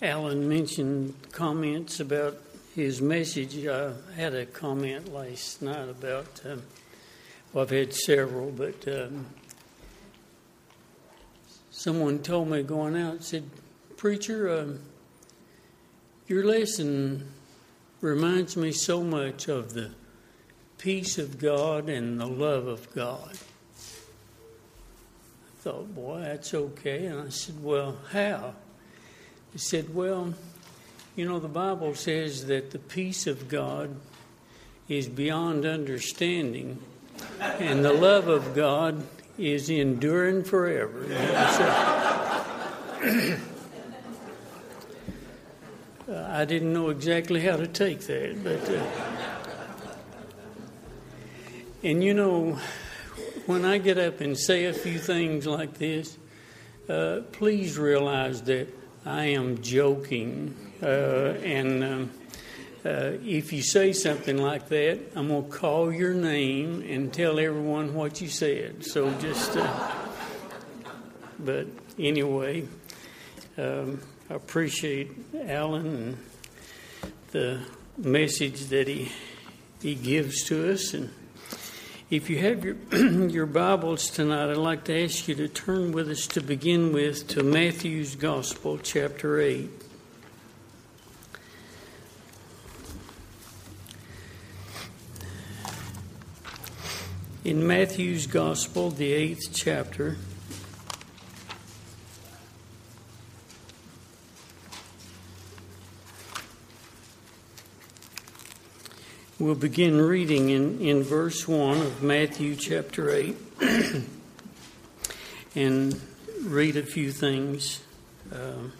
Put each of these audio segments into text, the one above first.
Alan mentioned comments about his message. I had a comment last night about, um, well, I've had several, but um, someone told me going out, said, Preacher, um, your lesson reminds me so much of the peace of God and the love of God. Thought, boy, that's okay. And I said, well, how? He said, well, you know, the Bible says that the peace of God is beyond understanding, and the love of God is enduring forever. I didn't know exactly how to take that, but. Uh, and you know, when I get up and say a few things like this, uh, please realize that I am joking. Uh, and um, uh, if you say something like that, I'm going to call your name and tell everyone what you said. So just. Uh, but anyway. Um, I appreciate Alan and the message that he he gives to us. And if you have your your Bibles tonight, I'd like to ask you to turn with us to begin with to Matthew's Gospel, chapter eight. In Matthew's Gospel, the eighth chapter. We'll begin reading in, in verse 1 of Matthew chapter 8 and read a few things. Um,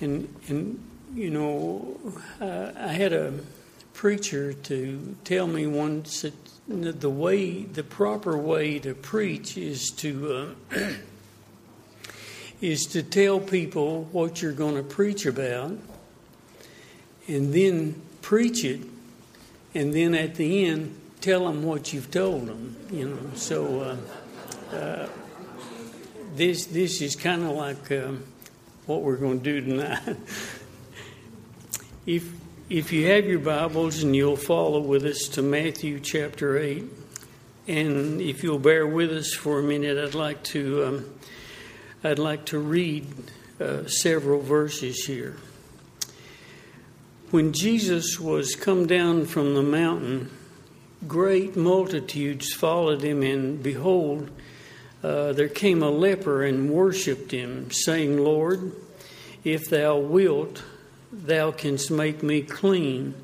and, and, you know, uh, I had a preacher to tell me once that the way, the proper way to preach is to. Uh, is to tell people what you're going to preach about and then preach it, and then at the end, tell them what you've told them. You know, so uh, uh, this this is kind of like um, what we're going to do tonight. if if you have your Bibles and you'll follow with us to Matthew chapter eight, and if you'll bear with us for a minute, I'd like to um, I'd like to read uh, several verses here. When Jesus was come down from the mountain, great multitudes followed him, and behold, uh, there came a leper and worshipped him, saying, Lord, if thou wilt, thou canst make me clean.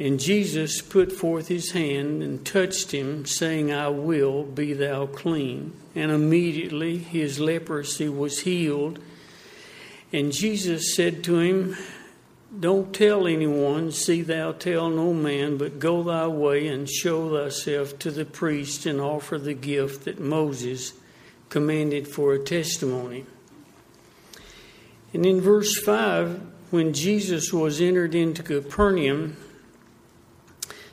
And Jesus put forth his hand and touched him, saying, I will, be thou clean. And immediately his leprosy was healed. And Jesus said to him, don't tell anyone, see thou tell no man, but go thy way and show thyself to the priest and offer the gift that Moses commanded for a testimony. And in verse 5, when Jesus was entered into Capernaum,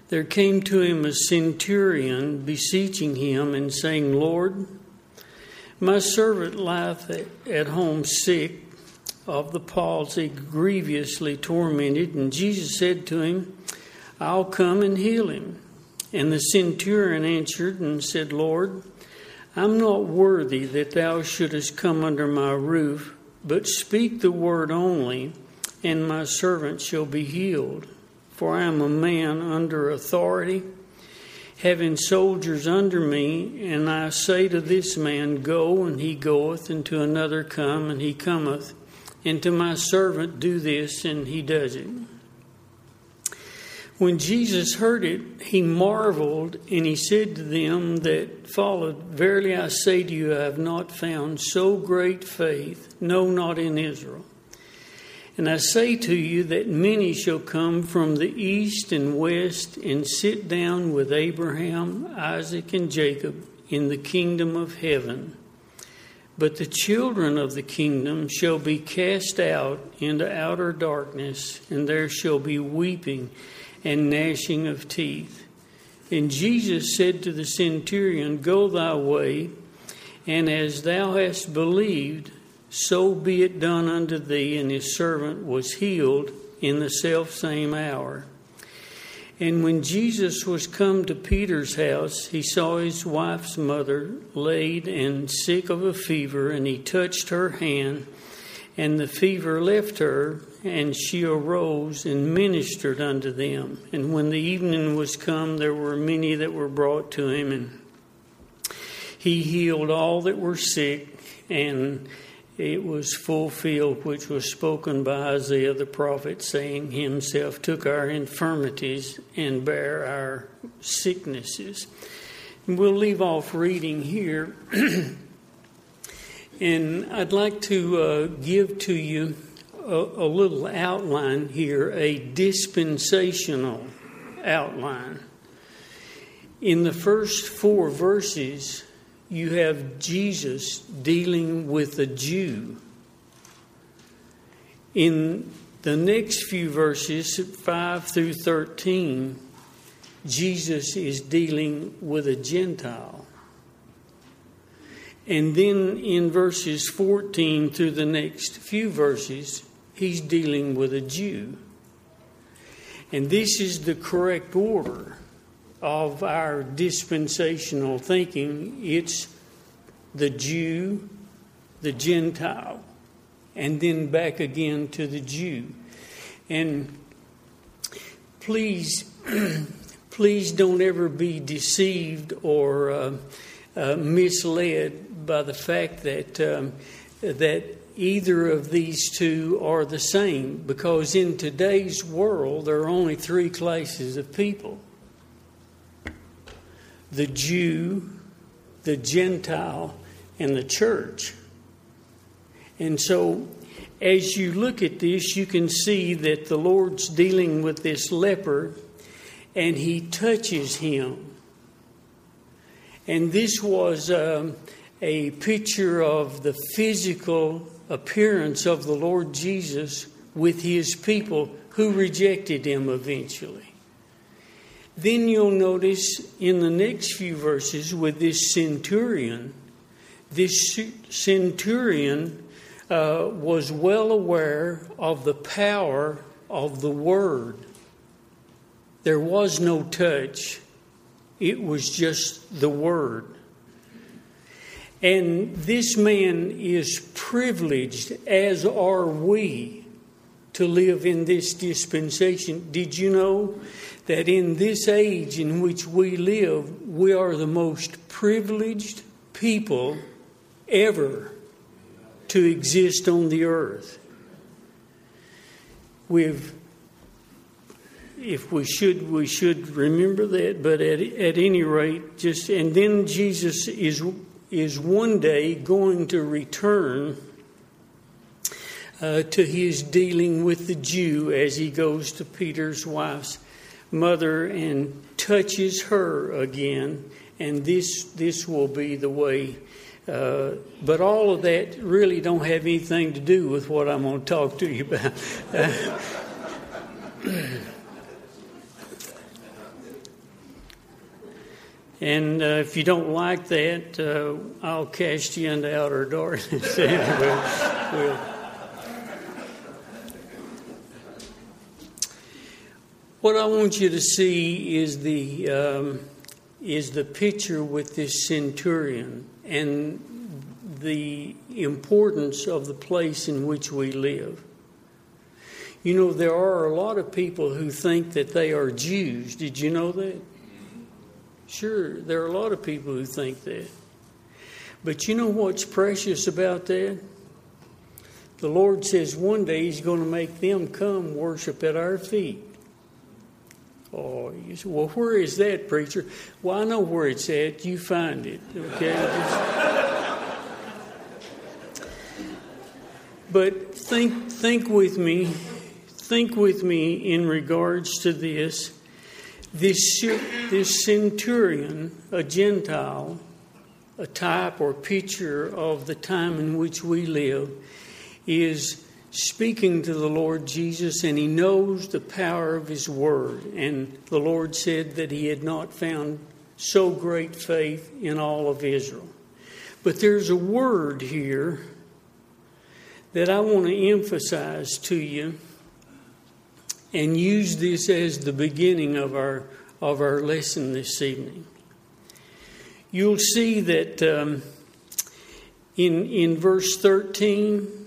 there came to him a centurion beseeching him and saying, Lord, my servant lieth at home sick of the palsy, grievously tormented. And Jesus said to him, I'll come and heal him. And the centurion answered and said, Lord, I'm not worthy that thou shouldest come under my roof, but speak the word only, and my servant shall be healed. For I am a man under authority, having soldiers under me, and I say to this man, Go, and he goeth, and to another, Come, and he cometh and to my servant, do this, and he does it. When Jesus heard it, he marveled, and he said to them that followed, Verily I say to you, I have not found so great faith, no, not in Israel. And I say to you that many shall come from the east and west and sit down with Abraham, Isaac, and Jacob in the kingdom of heaven. But the children of the kingdom shall be cast out into outer darkness, and there shall be weeping and gnashing of teeth. And Jesus said to the centurion, Go thy way, And as thou hast believed, so be it done unto thee. And his servant was healed in the self same hour. And when Jesus was come to Peter's house, he saw his wife's mother laid and sick of a fever, and he touched her hand, and the fever left her, and she arose and ministered unto them. And when the evening was come, there were many that were brought to him, and he healed all that were sick, and it was fulfilled which was spoken by Isaiah the prophet, saying, Himself took our infirmities and bare our sicknesses. And we'll leave off reading here. and I'd like to uh, give to you a, a little outline here, a dispensational outline. In the first four verses, you have Jesus dealing with a Jew. In the next few verses, 5 through 13, Jesus is dealing with a Gentile. And then in verses 14 through the next few verses, he's dealing with a Jew. And this is the correct order of our dispensational thinking, it's the Jew, the Gentile, and then back again to the Jew. And please, please don't ever be deceived or uh, uh, misled by the fact that um, that either of these two are the same, because in today's world there are only three classes of people the Jew, the Gentile, and the church. And so, as you look at this, you can see that the Lord's dealing with this leper and he touches him. And this was um, a picture of the physical appearance of the Lord Jesus with his people who rejected him eventually. Then you'll notice in the next few verses with this centurion, this centurion uh, was well aware of the power of the word. There was no touch, it was just the word. And this man is privileged, as are we, to live in this dispensation. Did you know that in this age in which we live, we are the most privileged people ever to exist on the earth. We've, if we should, we should remember that. But at, at any rate, just and then Jesus is is one day going to return uh, to his dealing with the Jew as he goes to Peter's wife's mother and touches her again, and this this will be the way. Uh, but all of that really don't have anything to do with what I'm going to talk to you about. and uh, if you don't like that, uh, I'll cast you into outer darkness. we'll, we'll What I want you to see is the um, is the picture with this centurion and the importance of the place in which we live. You know, there are a lot of people who think that they are Jews. Did you know that? Sure, there are a lot of people who think that. But you know what's precious about that? The Lord says one day He's going to make them come worship at our feet. Oh, you say, well, where is that, preacher? Well, I know where it's at. You find it, okay? but think, think with me, think with me in regards to this. This, this centurion, a Gentile, a type or picture of the time in which we live, is speaking to the Lord Jesus, and he knows the power of his word. And the Lord said that he had not found so great faith in all of Israel. But there's a word here that I want to emphasize to you and use this as the beginning of our of our lesson this evening. You'll see that um, in in verse 13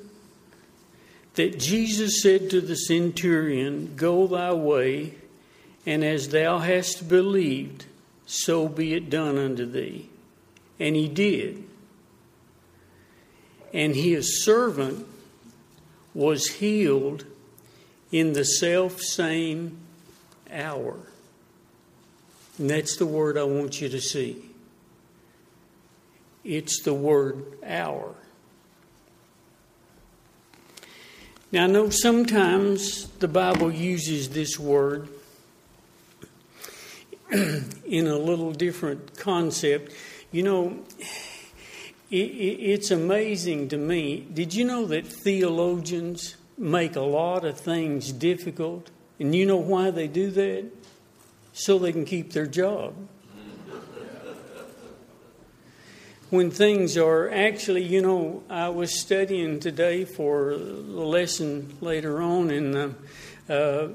that Jesus said to the centurion, "Go thy way, and as thou hast believed, so be it done unto thee." And he did. And his servant was healed in the self same hour. And that's the word I want you to see. It's the word hour. Now, I know sometimes the Bible uses this word in a little different concept. You know, it's amazing to me. Did you know that theologians make a lot of things difficult? And you know why they do that? So they can keep their job. When things are actually, you know, I was studying today for the lesson later on, and uh, uh,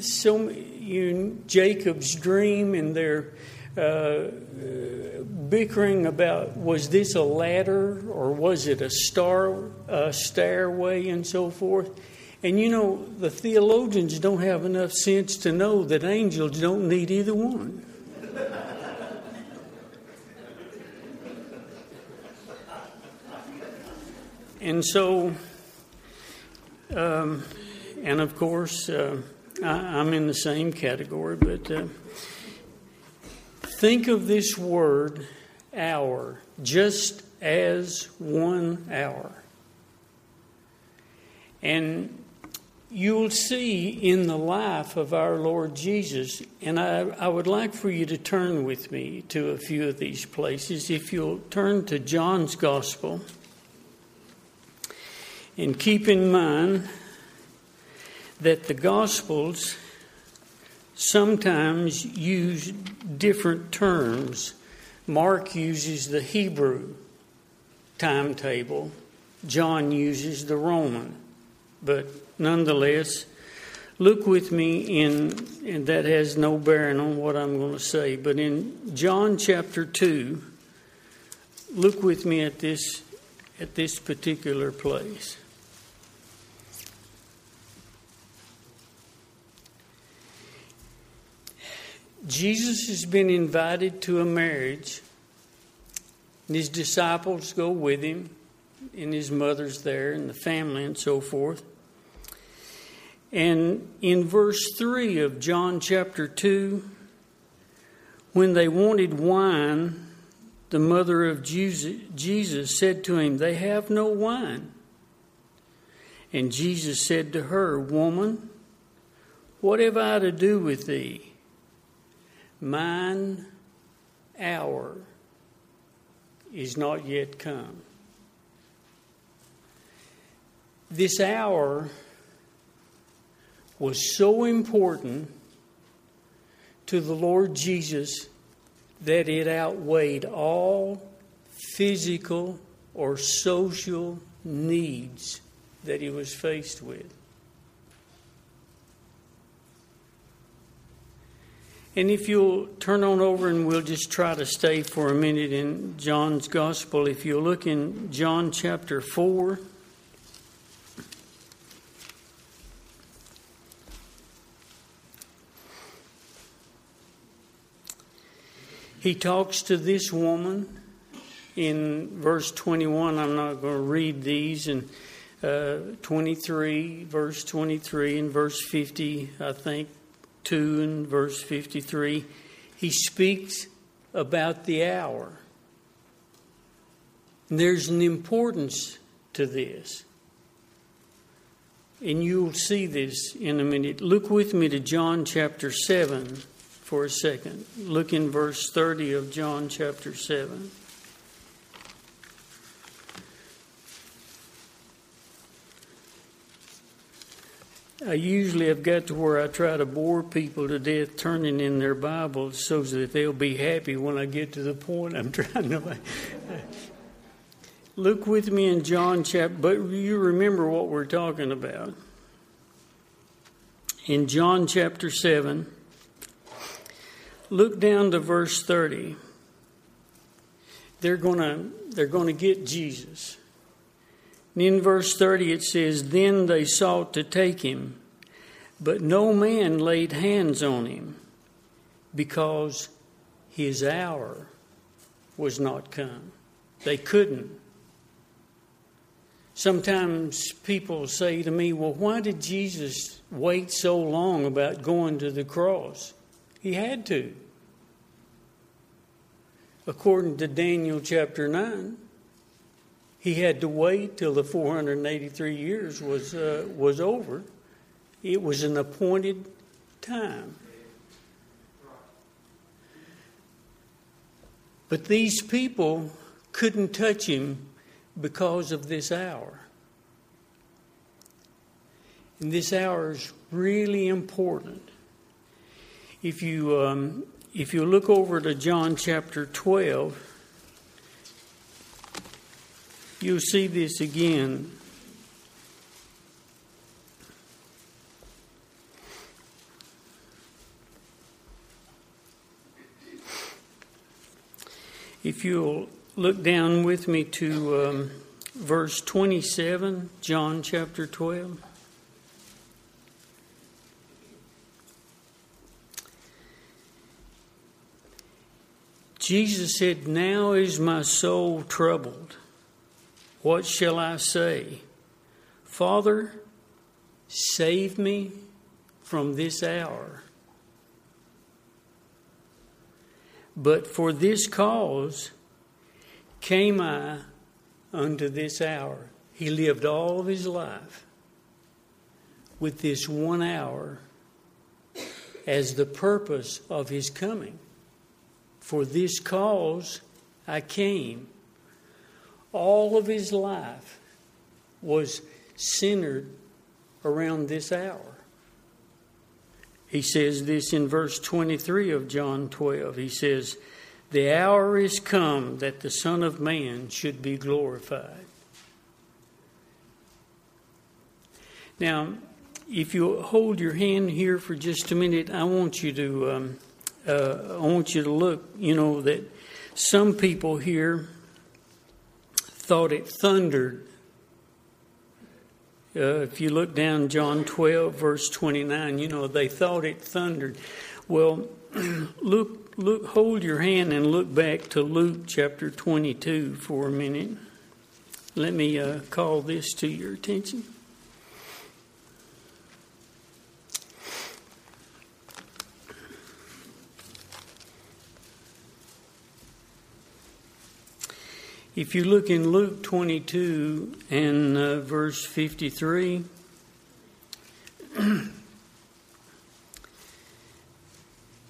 so you Jacob's dream and their uh, bickering about was this a ladder or was it a star a stairway and so forth. And you know, the theologians don't have enough sense to know that angels don't need either one. And so, um, and of course, uh, I, am in the same category, but. Uh, Think of this word, hour, just as one hour. And you'll see in the life of our Lord Jesus, and I, I, would like for you to turn with me to a few of these places. If you'll turn to John's Gospel, and keep in mind that the Gospels sometimes use different terms. Mark uses the Hebrew timetable, John uses the Roman. But nonetheless, look with me in, and that has no bearing on what I'm going to say, but in John chapter 2, look with me at this at this particular place. Jesus has been invited to a marriage, and his disciples go with him, and his mother's there, and the family, and so forth. And in verse 3 of John chapter 2, when they wanted wine, the mother of Jesus said to him, They have no wine. And Jesus said to her, Woman, what have I to do with thee? Mine hour is not yet come. This hour was so important to the Lord Jesus that it outweighed all physical or social needs that he was faced with. And if you'll turn on over and we'll just try to stay for a minute in John's Gospel, if you'll look in John chapter 4. He talks to this woman in verse 21. I'm not going to read these. And uh, 23, verse 23, and verse 50, I think 2 and verse 53, he speaks about the hour. And there's an importance to this. And you'll see this in a minute. Look with me to John chapter 7 for a second. Look in verse 30 of John chapter 7. I usually have got to where I try to bore people to death turning in their Bibles so that they'll be happy when I get to the point I'm trying to. Look with me in John chapter, but you remember what we're talking about. In John chapter 7, look down to verse 30. They're going to they're going to get Jesus. In verse 30 it says, Then they sought to take him, but no man laid hands on him because his hour was not come. They couldn't. Sometimes people say to me, Well, why did Jesus wait so long about going to the cross? He had to. According to Daniel chapter 9, he had to wait till the 483 years was, uh, was over. It was an appointed time. But these people couldn't touch him because of this hour. And this hour is really important. If you, um, if you look over to John chapter 12, you'll see this again. If you'll look down with me to um, verse 27, John chapter 12. Jesus said, Now is my soul troubled. What shall I say? Father, save me from this hour. But for this cause, came I unto this hour. He lived all of his life with this one hour as the purpose of his coming. For this cause I came. All of his life was centered around this hour. He says this in verse 23 of John 12. He says, the hour is come that the Son of Man should be glorified. Now, if you hold your hand here for just a minute, I want you to um, uh, I want you to look. You know that some people here thought it thundered. Uh, if you look down John 12, verse 29, you know, they thought it thundered. Well, look look, hold your hand and look back to Luke chapter 22 for a minute. Let me uh, call this to your attention. If you look in Luke 22 and uh, verse 53,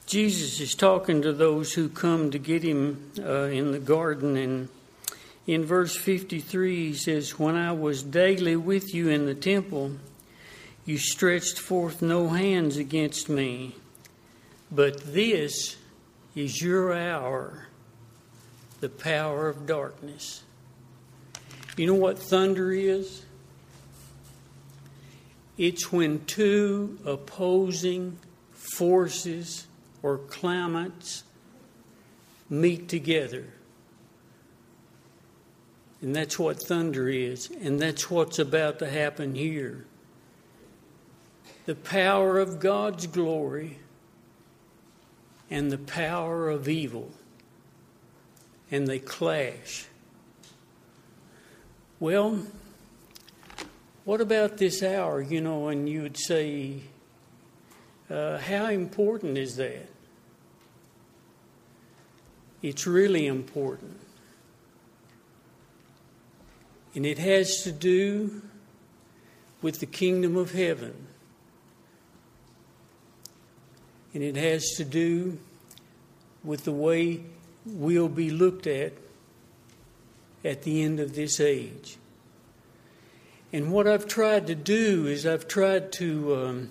Jesus is talking to those who come to get him uh, in the garden. And in verse 53, he says, When I was daily with you in the temple, you stretched forth no hands against me. But this is your hour, the power of darkness. You know what thunder is? It's when two opposing forces or climates meet together. And that's what thunder is, and that's what's about to happen here. The power of God's glory and the power of evil, and they clash. Well, what about this hour, you know, and you would say, uh, how important is that? It's really important. And it has to do with the kingdom of heaven. And it has to do with the way we'll be looked at at the end of this age. And what I've tried to do is I've tried to um,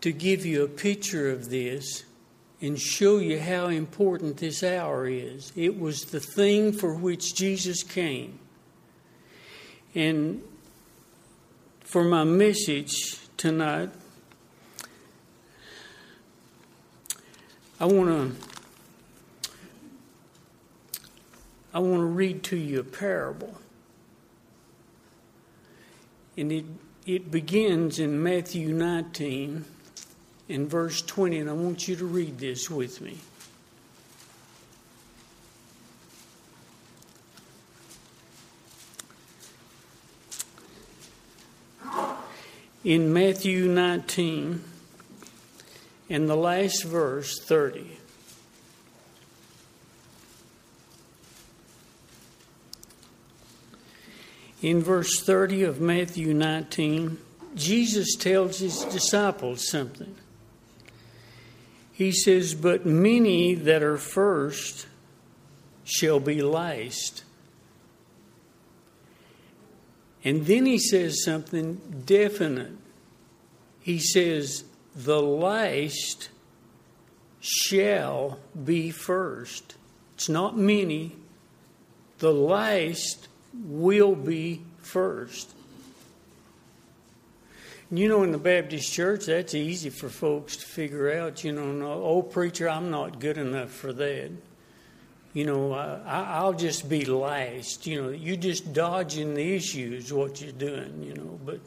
to give you a picture of this and show you how important this hour is. It was the thing for which Jesus came And for my message tonight, I want to I want to read to you a parable. And it, it begins in Matthew 19 in verse 20, and I want you to read this with me. In Matthew 19, in the last verse, 30. In verse 30 of Matthew 19, Jesus tells his disciples something. He says, But many that are first shall be last. And then he says something definite. He says, The last shall be first. It's not many. The last will be first. You know, in the Baptist church, that's easy for folks to figure out. You know, no, oh, preacher, I'm not good enough for that. You know, I, will just be last. You know, you're just dodging the issues, what you're doing, you know. But,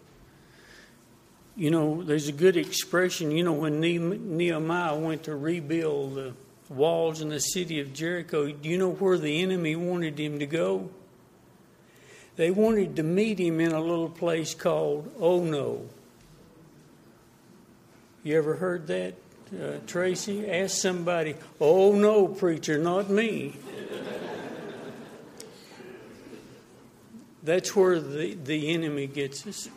you know, there's a good expression. You know, when Nehemiah went to rebuild the walls in the city of Jericho, do you know where the enemy wanted him to go? They wanted to meet him in a little place called Ono. You ever heard that, uh, Tracy? Ask somebody, oh no, preacher, not me. That's where the, the enemy gets us.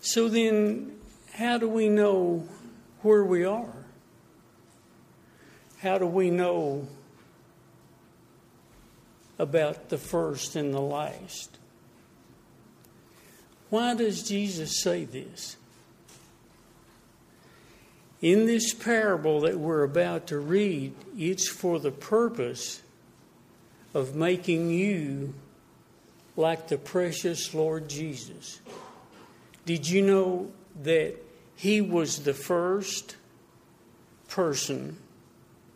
so then, how do we know where we are? How do we know about the first and the last. Why does Jesus say this? In this parable that we're about to read, it's for the purpose of making you like the precious Lord Jesus. Did you know that He was the first person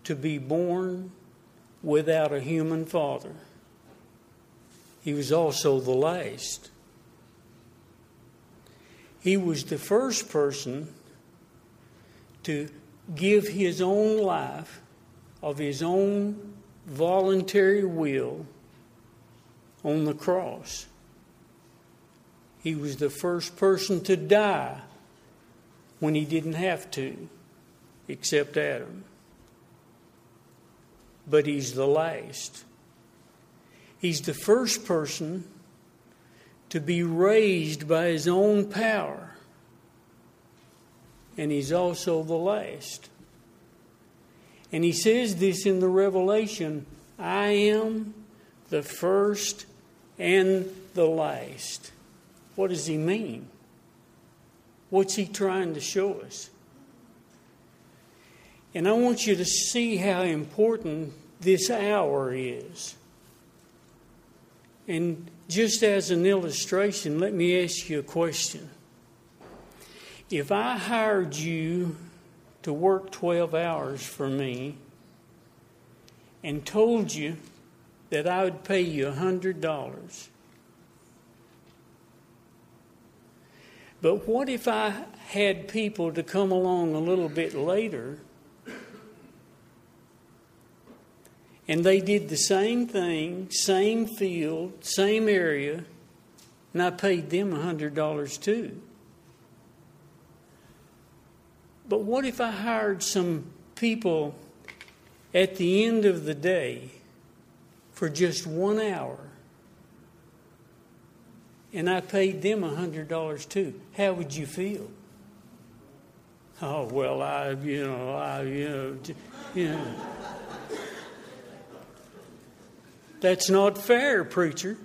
to be born without a human father? He was also the last. He was the first person to give his own life of his own voluntary will on the cross. He was the first person to die when he didn't have to, except Adam. But he's the last. He's the first person to be raised by his own power. And he's also the last. And he says this in the Revelation I am the first and the last. What does he mean? What's he trying to show us? And I want you to see how important this hour is. And just as an illustration, let me ask you a question. If I hired you to work 12 hours for me and told you that I would pay you $100, but what if I had people to come along a little bit later And they did the same thing, same field, same area, and I paid them $100 too. But what if I hired some people at the end of the day for just one hour and I paid them $100 too? How would you feel? Oh, well, I, you know, I, you know, you know. That's not fair, preacher.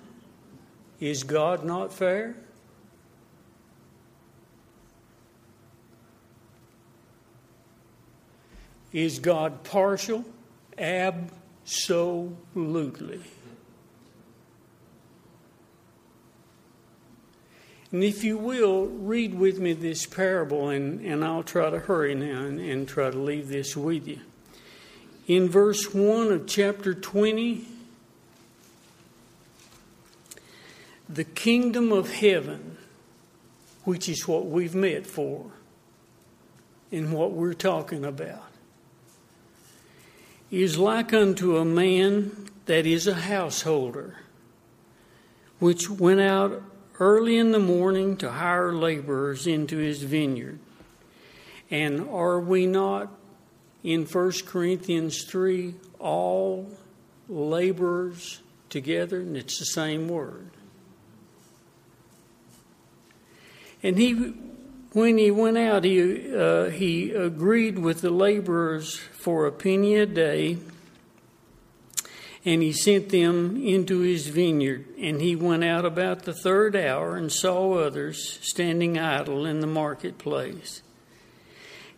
Is God not fair? Is God partial? Absolutely. And if you will, read with me this parable, and, and I'll try to hurry now and, and try to leave this with you. In verse 1 of chapter 20, the kingdom of heaven, which is what we've met for and what we're talking about, is like unto a man that is a householder, which went out early in the morning to hire laborers into his vineyard. And are we not in 1 Corinthians 3 all laborers together? And it's the same word. And he, when he went out, he, uh, he agreed with the laborers for a penny a day and he sent them into his vineyard. And he went out about the third hour and saw others standing idle in the marketplace.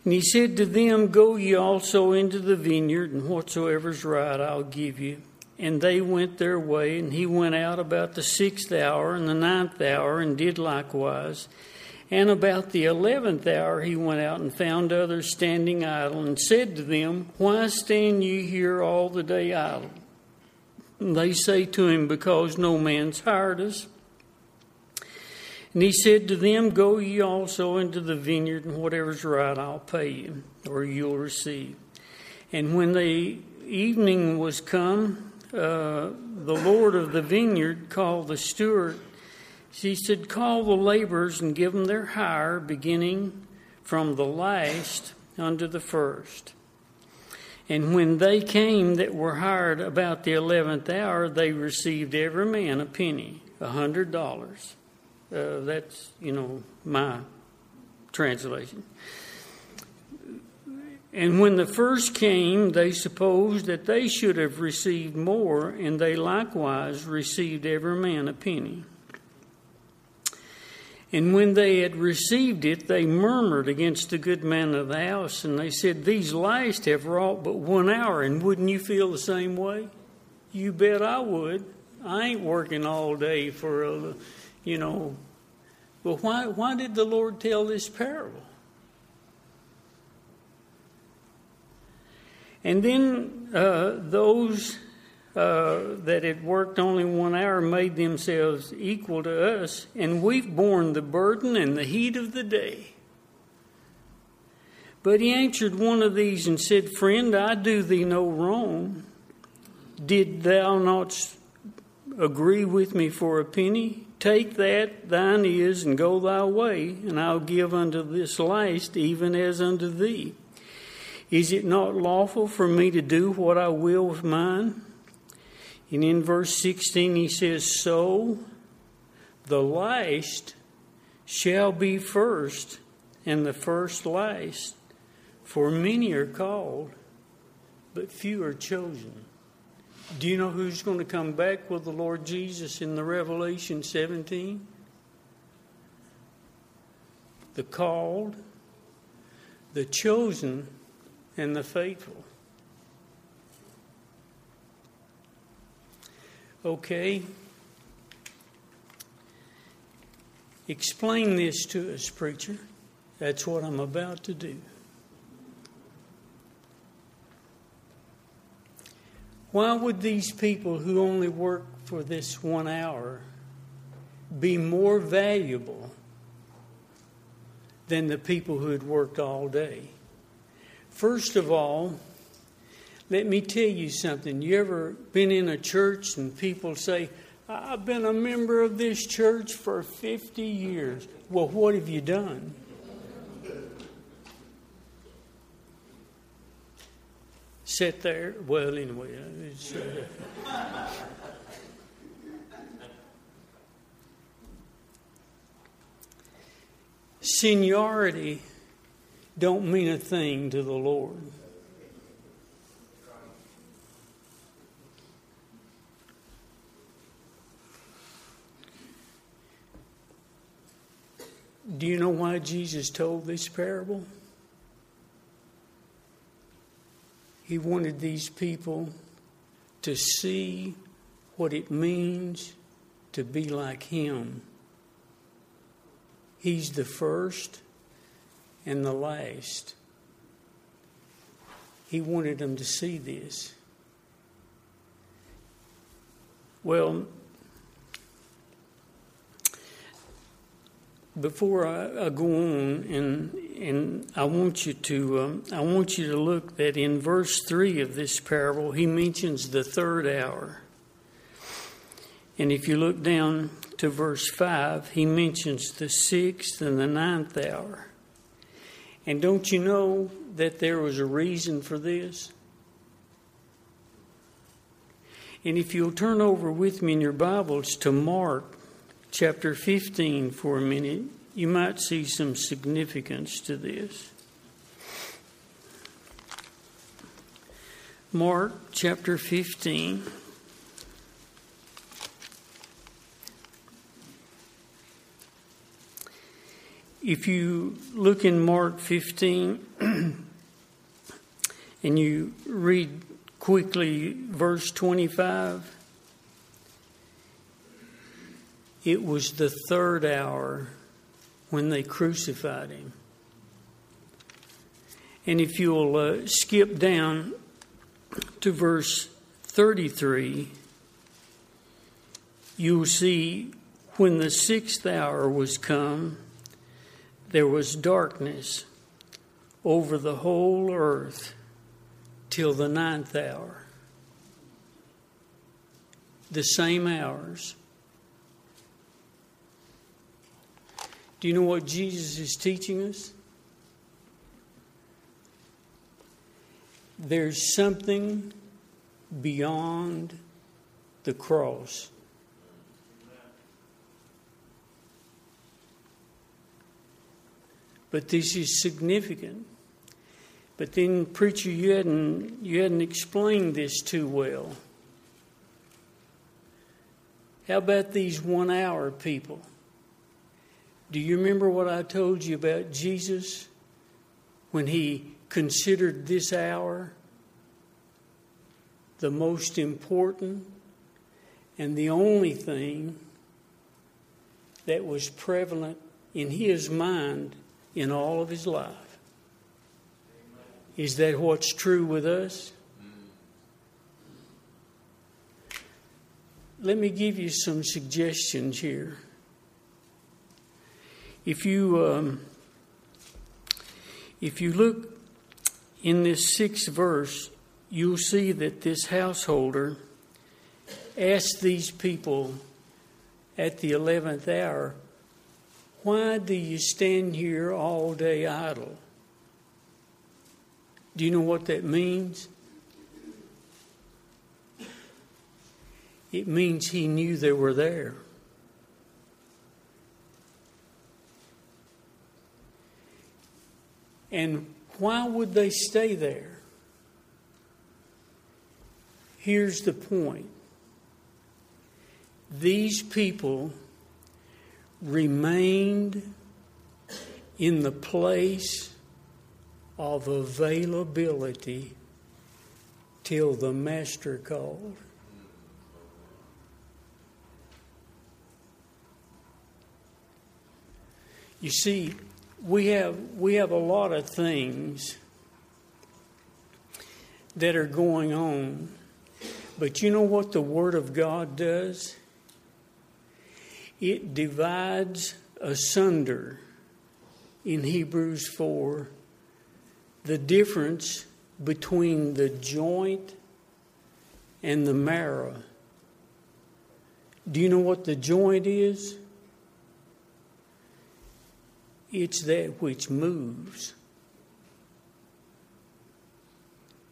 And he said to them, Go ye also into the vineyard, and whatsoever's right I'll give you. And they went their way, and he went out about the sixth hour and the ninth hour, and did likewise. And about the eleventh hour he went out and found others standing idle, and said to them, Why stand ye here all the day idle? And They say to him, Because no man's hired us. And he said to them, Go ye also into the vineyard, and whatever's right I'll pay you, or you'll receive. And when the evening was come, uh, the Lord of the vineyard called the steward. He said, Call the laborers and give them their hire, beginning from the last unto the first. And when they came that were hired about the eleventh hour, they received every man a penny, a hundred dollars. Uh, that's, you know, my translation. And when the first came, they supposed that they should have received more, and they likewise received every man a penny. And when they had received it, they murmured against the good man of the house, and they said, These last have wrought but one hour, and wouldn't you feel the same way? You bet I would. I ain't working all day for a, you know. But why, why did the Lord tell this parable? And then uh, those uh, that had worked only one hour made themselves equal to us, and we've borne the burden and the heat of the day. But he answered one of these and said, Friend, I do thee no wrong. Did thou not agree with me for a penny? Take that thine is, and go thy way, and I'll give unto this last even as unto thee. Is it not lawful for me to do what I will with mine? And in verse 16, he says, So the last shall be first, and the first last. For many are called, but few are chosen. Do you know who's going to come back with the Lord Jesus in the Revelation 17? The called, the chosen, and the faithful. Okay. Explain this to us, preacher. That's what I'm about to do. Why would these people who only work for this one hour be more valuable than the people who had worked all day? First of all, let me tell you something. You ever been in a church and people say, I've been a member of this church for 50 years. Well, what have you done? Sit there. Well, anyway. Uh, seniority don't mean a thing to the Lord. Do you know why Jesus told this parable? He wanted these people to see what it means to be like Him. He's the first and the last. He wanted them to see this. Well, before I, I, go on, and and I want you to um, I want you to look that in verse three of this parable, he mentions the third hour, and if you look down to verse five, he mentions the sixth and the ninth hour. And don't you know that there was a reason for this? And if you'll turn over with me in your Bibles to Mark chapter 15 for a minute, you might see some significance to this. Mark chapter 15. If you look in Mark 15 and you read quickly verse 25, it was the third hour when they crucified him. And if you'll uh, skip down to verse 33, you'll see when the sixth hour was come, there was darkness over the whole earth till the ninth hour. The same hours. Do you know what Jesus is teaching us? There's something beyond the cross. But this is significant. But then, preacher, you hadn't you hadn't explained this too well. How about these one hour people? Do you remember what I told you about Jesus when he considered this hour the most important and the only thing that was prevalent in his mind in all of his life. Is that what's true with us? Let me give you some suggestions here. If you um, if you look in this sixth verse, you'll see that this householder asked these people at the eleventh hour, why do you stand here all day idle? Do you know what that means? It means he knew they were there. And why would they stay there? Here's the point these people remained in the place of availability till the Master called. You see, we have we have a lot of things that are going on. But you know what the Word of God does? it divides asunder in Hebrews 4 the difference between the joint and the marrow. Do you know what the joint is? It's that which moves.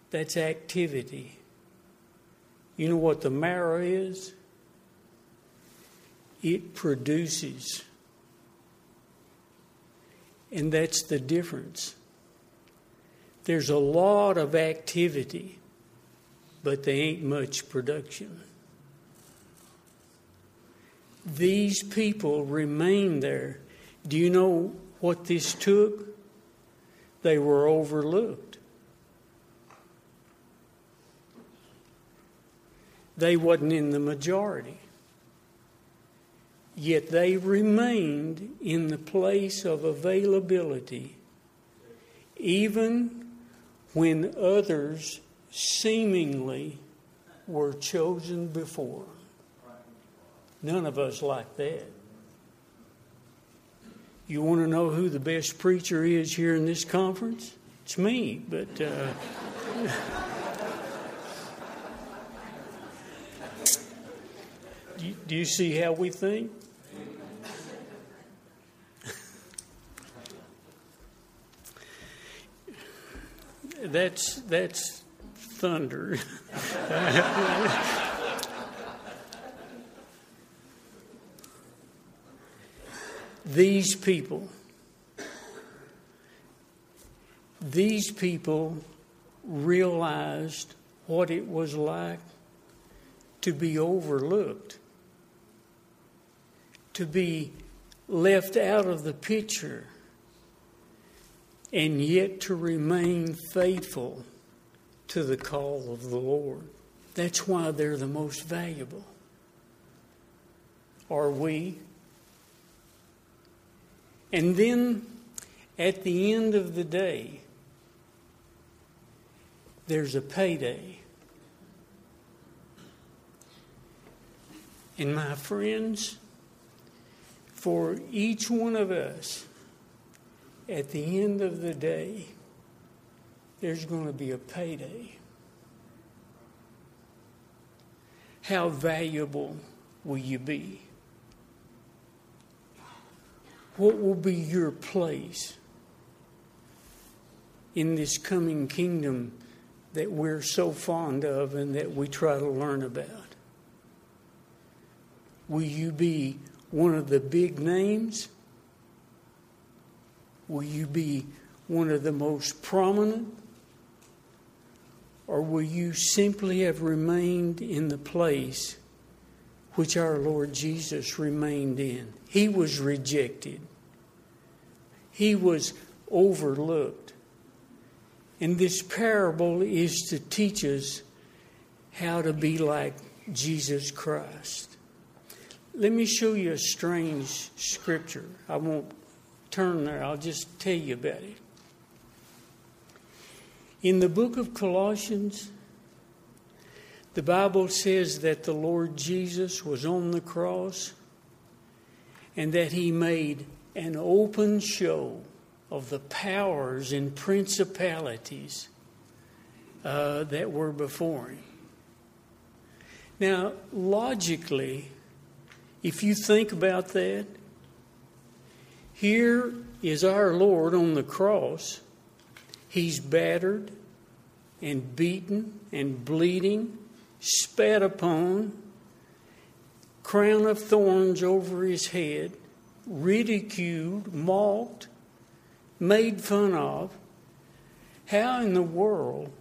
That's activity. You know what the marrow is? it produces. And that's the difference. There's a lot of activity, but there ain't much production. These people remain there. Do you know what this took? They were overlooked. They wasn't in the majority. Yet they remained in the place of availability, even when others seemingly were chosen before. None of us like that. You want to know who the best preacher is here in this conference? It's me, but. Uh, do, you, see how we think? that's that's thunder. these people, these people realized what it was like to be overlooked, to be left out of the picture, and yet to remain faithful to the call of the Lord. That's why they're the most valuable. Are we? And then at the end of the day, there's a payday. And my friends, for each one of us, at the end of the day, there's going to be a payday. How valuable will you be? What will be your place in this coming kingdom that we're so fond of and that we try to learn about? Will you be one of the big names? Will you be one of the most prominent? Or will you simply have remained in the place which our Lord Jesus remained in. He was rejected, he was overlooked. And this parable is to teach us how to be like Jesus Christ. Let me show you a strange scripture. I won't turn there, I'll just tell you about it. In the book of Colossians, the Bible says that the Lord Jesus was on the cross and that he made an open show of the powers and principalities uh, that were before him. Now, logically, if you think about that, here is our Lord on the cross. He's battered and beaten and bleeding spat upon, crown of thorns over his head, ridiculed, mocked, made fun of. How in the world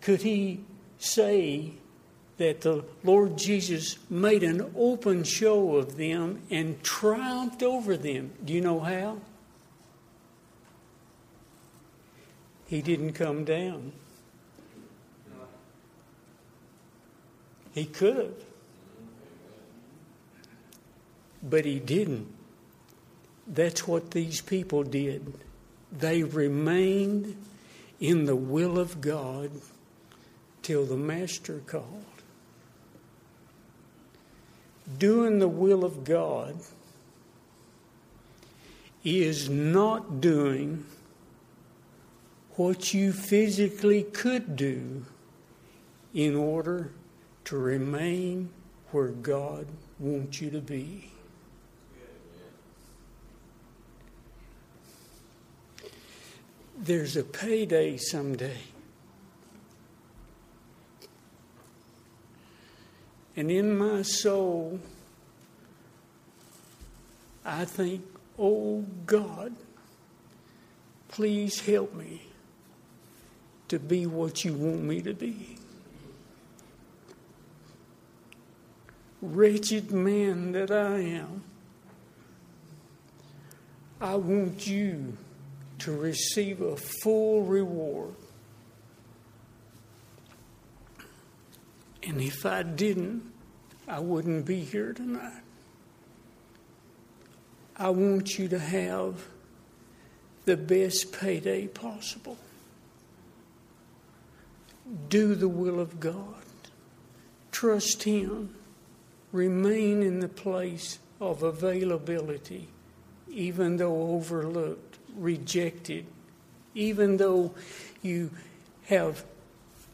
could he say that the Lord Jesus made an open show of them and triumphed over them? Do you know how? He didn't come down. He could have. But he didn't. That's what these people did. They remained in the will of God till the Master called. Doing the will of God is not doing what you physically could do in order to remain where God wants you to be. There's a payday someday. And in my soul, I think, oh God, please help me to be what you want me to be. Wretched man that I am, I want you to receive a full reward. And if I didn't, I wouldn't be here tonight. I want you to have the best payday possible. Do the will of God. Trust Him. Remain in the place of availability, even though overlooked, rejected, even though you have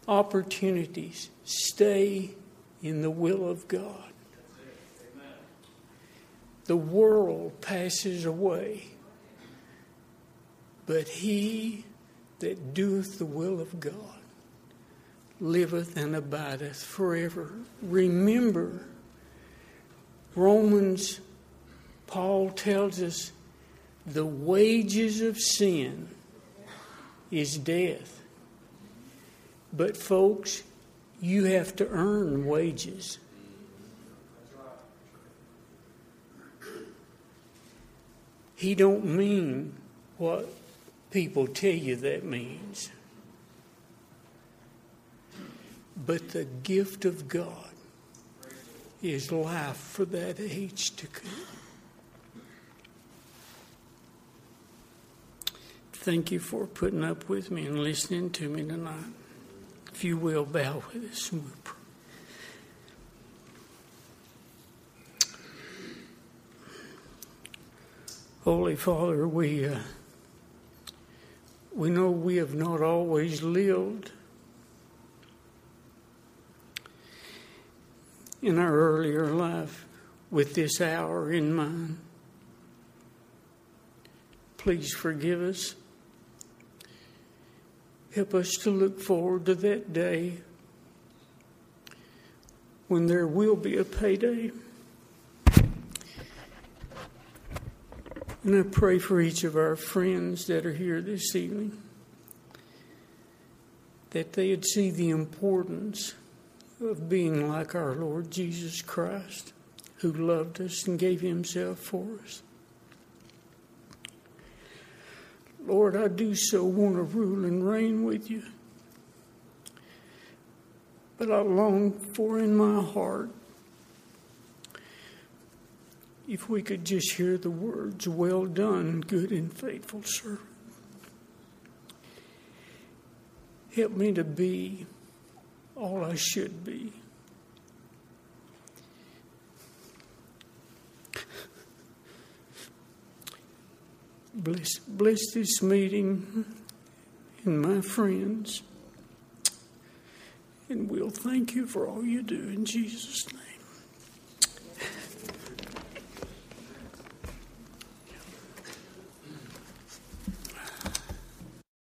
opportunities. Stay in the will of God. The world passes away, but he that doeth the will of God liveth and abideth forever. Remember, Romans, Paul tells us the wages of sin is death. But, folks, you have to earn wages. He don't mean what people tell you that means. But the gift of God is life for that age to come. Thank you for putting up with me and listening to me tonight. If you will, bow with us and we'll pray. Holy Father, we uh, we know we have not always lived in our earlier life with this hour in mind. Please forgive us. Help us to look forward to that day when there will be a payday. And I pray for each of our friends that are here this evening that they'd see the importance of being like our Lord Jesus Christ, who loved us and gave himself for us. Lord, I do so want to rule and reign with you. But I long for in my heart if we could just hear the words, Well done, good and faithful servant. Help me to be all I should be. Bless, bless this meeting and my friends. And we'll thank you for all you do in Jesus' name.